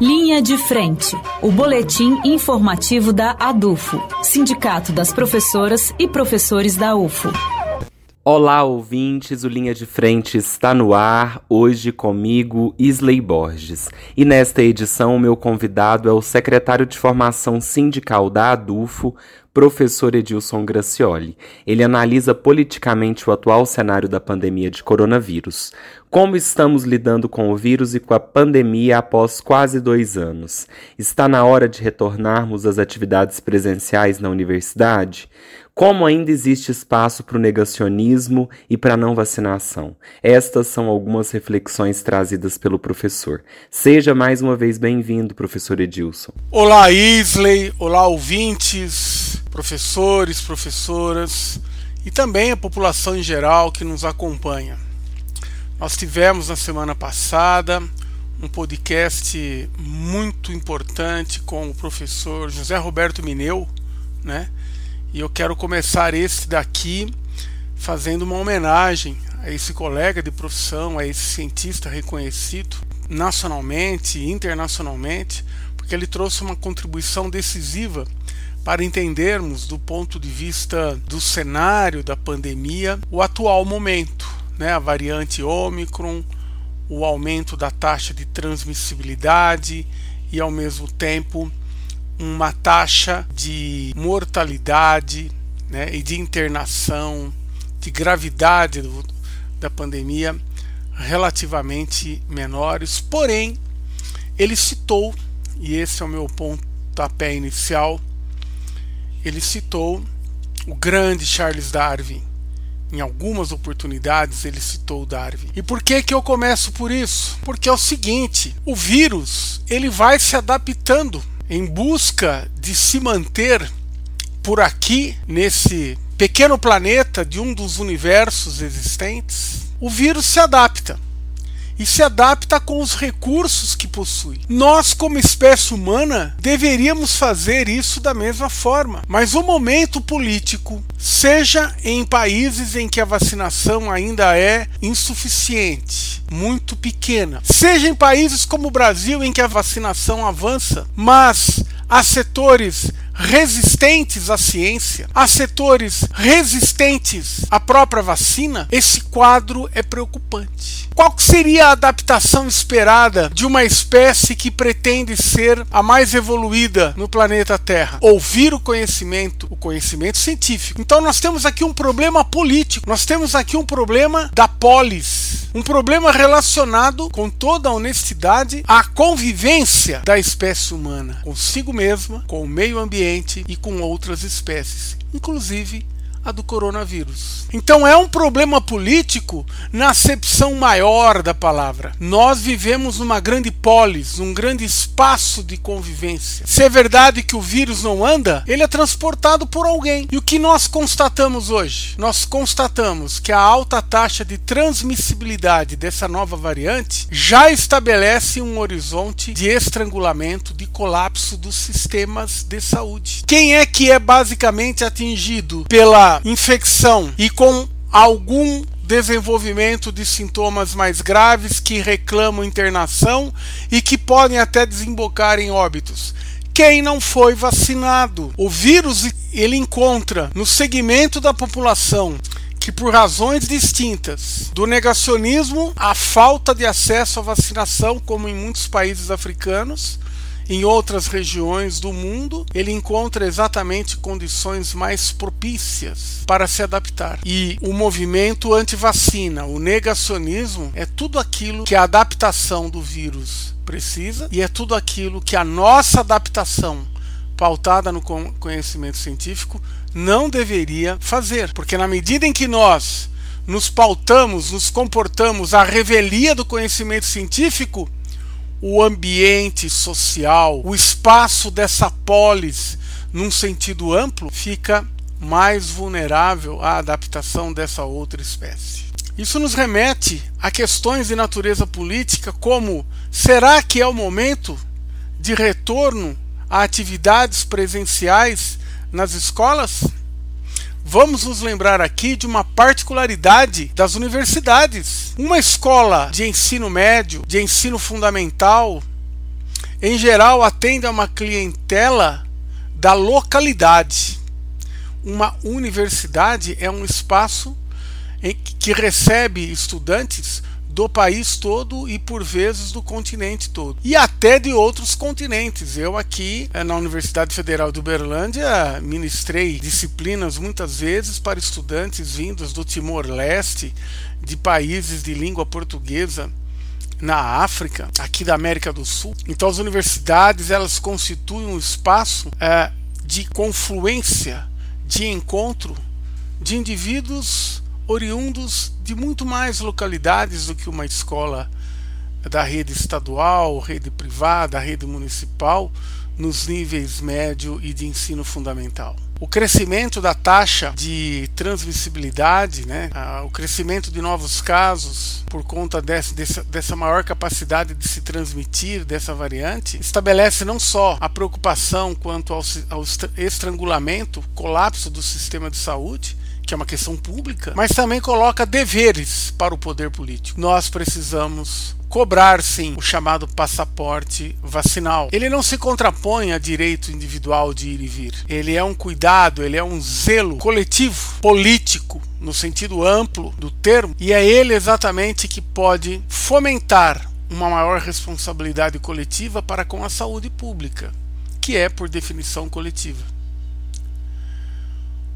Linha de Frente, o boletim informativo da ADUFO, Sindicato das Professoras e Professores da UFO. Olá, ouvintes, o Linha de Frente está no ar, hoje comigo, Isley Borges. E nesta edição, o meu convidado é o secretário de Formação Sindical da ADUFO, professor Edilson Gracioli. Ele analisa politicamente o atual cenário da pandemia de coronavírus. Como estamos lidando com o vírus e com a pandemia após quase dois anos? Está na hora de retornarmos às atividades presenciais na universidade? Como ainda existe espaço para o negacionismo e para a não vacinação? Estas são algumas reflexões trazidas pelo professor. Seja mais uma vez bem-vindo, professor Edilson. Olá, Isley. Olá, ouvintes, professores, professoras e também a população em geral que nos acompanha. Nós tivemos na semana passada um podcast muito importante com o professor José Roberto Mineu, né? E eu quero começar esse daqui fazendo uma homenagem a esse colega de profissão, a esse cientista reconhecido nacionalmente e internacionalmente, porque ele trouxe uma contribuição decisiva para entendermos do ponto de vista do cenário da pandemia o atual momento, né? A variante Omicron, o aumento da taxa de transmissibilidade e ao mesmo tempo uma taxa de mortalidade né, e de internação, de gravidade do, da pandemia relativamente menores. Porém, ele citou, e esse é o meu pontapé inicial, ele citou o grande Charles Darwin. Em algumas oportunidades ele citou Darwin. E por que que eu começo por isso? Porque é o seguinte, o vírus, ele vai se adaptando em busca de se manter por aqui, nesse pequeno planeta de um dos universos existentes, o vírus se adapta e se adapta com os recursos que possui. Nós, como espécie humana, deveríamos fazer isso da mesma forma. Mas o momento político, seja em países em que a vacinação ainda é insuficiente, muito pequena, seja em países como o Brasil em que a vacinação avança, mas há setores resistentes à ciência, há setores resistentes à própria vacina, esse quadro é preocupante. Qual seria a adaptação esperada de uma espécie que pretende ser a mais evoluída no planeta Terra? Ouvir o conhecimento, o conhecimento científico. Então nós temos aqui um problema político, nós temos aqui um problema da polis, um problema relacionado com toda a honestidade à convivência da espécie humana consigo mesma, com o meio ambiente e com outras espécies, inclusive a do coronavírus. Então é um problema político na acepção maior da palavra. Nós vivemos numa grande polis, um grande espaço de convivência. Se é verdade que o vírus não anda, ele é transportado por alguém. E o que nós constatamos hoje? Nós constatamos que a alta taxa de transmissibilidade dessa nova variante já estabelece um horizonte de estrangulamento, de colapso dos sistemas de saúde. Quem é que é basicamente atingido pela infecção e com algum desenvolvimento de sintomas mais graves que reclamam internação e que podem até desembocar em óbitos. Quem não foi vacinado? O vírus ele encontra no segmento da população que por razões distintas do negacionismo, a falta de acesso à vacinação, como em muitos países africanos, em outras regiões do mundo, ele encontra exatamente condições mais propícias para se adaptar. E o movimento anti-vacina, o negacionismo, é tudo aquilo que a adaptação do vírus precisa e é tudo aquilo que a nossa adaptação pautada no conhecimento científico não deveria fazer, porque na medida em que nós nos pautamos, nos comportamos à revelia do conhecimento científico, o ambiente social, o espaço dessa polis, num sentido amplo, fica mais vulnerável à adaptação dessa outra espécie. Isso nos remete a questões de natureza política, como será que é o momento de retorno a atividades presenciais nas escolas? Vamos nos lembrar aqui de uma particularidade das universidades. Uma escola de ensino médio, de ensino fundamental, em geral, atende a uma clientela da localidade. Uma universidade é um espaço que recebe estudantes do país todo e por vezes do continente todo e até de outros continentes. Eu aqui eh, na Universidade Federal de Uberlândia ministrei disciplinas muitas vezes para estudantes vindos do Timor-Leste, de países de língua portuguesa na África, aqui da América do Sul. Então as universidades elas constituem um espaço é, de confluência, de encontro de indivíduos oriundos de muito mais localidades do que uma escola da rede estadual, rede privada, rede municipal, nos níveis médio e de ensino fundamental. O crescimento da taxa de transmissibilidade, né, o crescimento de novos casos por conta dessa, dessa, dessa maior capacidade de se transmitir dessa variante, estabelece não só a preocupação quanto ao, ao estrangulamento, colapso do sistema de saúde, que é uma questão pública, mas também coloca deveres para o poder político. Nós precisamos cobrar sim o chamado passaporte vacinal. Ele não se contrapõe a direito individual de ir e vir. Ele é um cuidado, ele é um zelo coletivo, político, no sentido amplo do termo, e é ele exatamente que pode fomentar uma maior responsabilidade coletiva para com a saúde pública, que é por definição coletiva.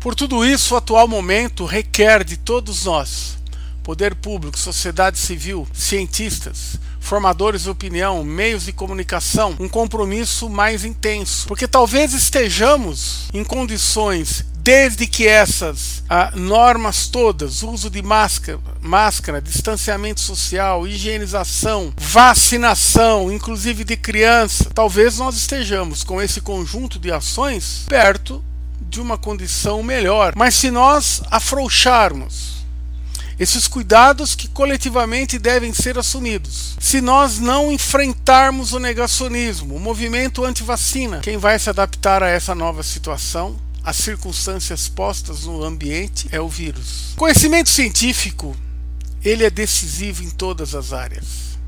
Por tudo isso, o atual momento requer de todos nós, poder público, sociedade civil, cientistas, formadores de opinião, meios de comunicação, um compromisso mais intenso, porque talvez estejamos em condições desde que essas ah, normas todas, uso de máscara, máscara, distanciamento social, higienização, vacinação, inclusive de criança, talvez nós estejamos com esse conjunto de ações perto de uma condição melhor. Mas se nós afrouxarmos esses cuidados que coletivamente devem ser assumidos, se nós não enfrentarmos o negacionismo, o movimento anti-vacina, quem vai se adaptar a essa nova situação? As circunstâncias postas no ambiente é o vírus. Conhecimento científico, ele é decisivo em todas as áreas.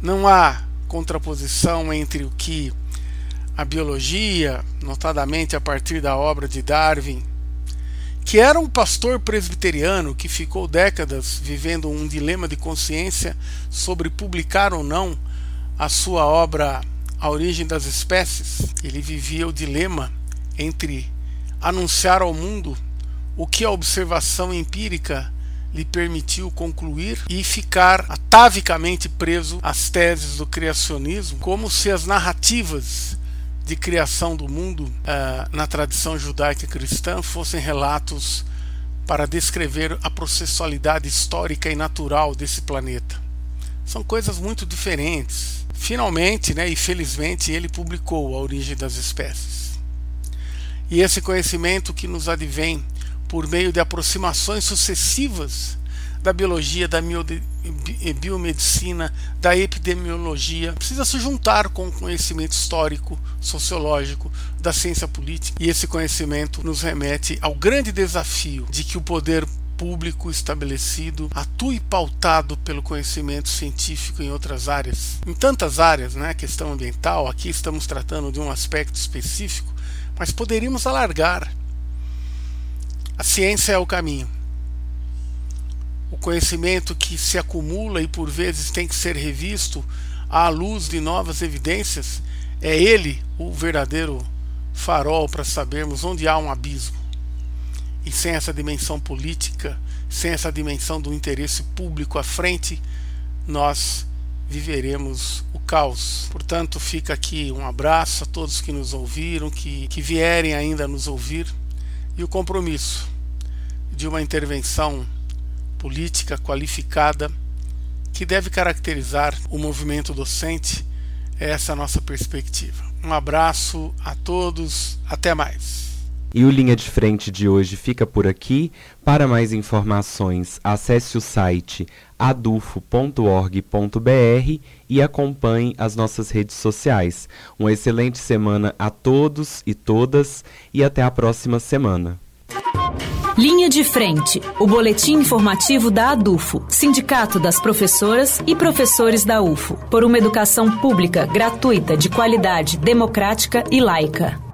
Não há contraposição entre o que a biologia, notadamente a partir da obra de Darwin, que era um pastor presbiteriano que ficou décadas vivendo um dilema de consciência sobre publicar ou não a sua obra A Origem das Espécies. Ele vivia o dilema entre anunciar ao mundo o que a observação empírica lhe permitiu concluir e ficar atavicamente preso às teses do criacionismo, como se as narrativas de criação do mundo uh, na tradição judaica cristã fossem relatos para descrever a processualidade histórica e natural desse planeta. São coisas muito diferentes. Finalmente, né, e felizmente, ele publicou A Origem das Espécies. E esse conhecimento que nos advém por meio de aproximações sucessivas da biologia, da biomedicina, da epidemiologia, precisa se juntar com o conhecimento histórico, sociológico, da ciência política. E esse conhecimento nos remete ao grande desafio de que o poder público estabelecido atue pautado pelo conhecimento científico em outras áreas. Em tantas áreas, né? Questão ambiental, aqui estamos tratando de um aspecto específico, mas poderíamos alargar. A ciência é o caminho conhecimento que se acumula e por vezes tem que ser revisto à luz de novas evidências, é ele o verdadeiro farol para sabermos onde há um abismo. E sem essa dimensão política, sem essa dimensão do interesse público à frente, nós viveremos o caos. Portanto, fica aqui um abraço a todos que nos ouviram, que, que vierem ainda nos ouvir, e o compromisso de uma intervenção política qualificada que deve caracterizar o movimento docente. É essa nossa perspectiva. Um abraço a todos, até mais. E o Linha de Frente de hoje fica por aqui. Para mais informações, acesse o site adufo.org.br e acompanhe as nossas redes sociais. Uma excelente semana a todos e todas e até a próxima semana. Linha de Frente, o boletim informativo da ADUFO, Sindicato das Professoras e Professores da UFO, por uma educação pública, gratuita, de qualidade, democrática e laica.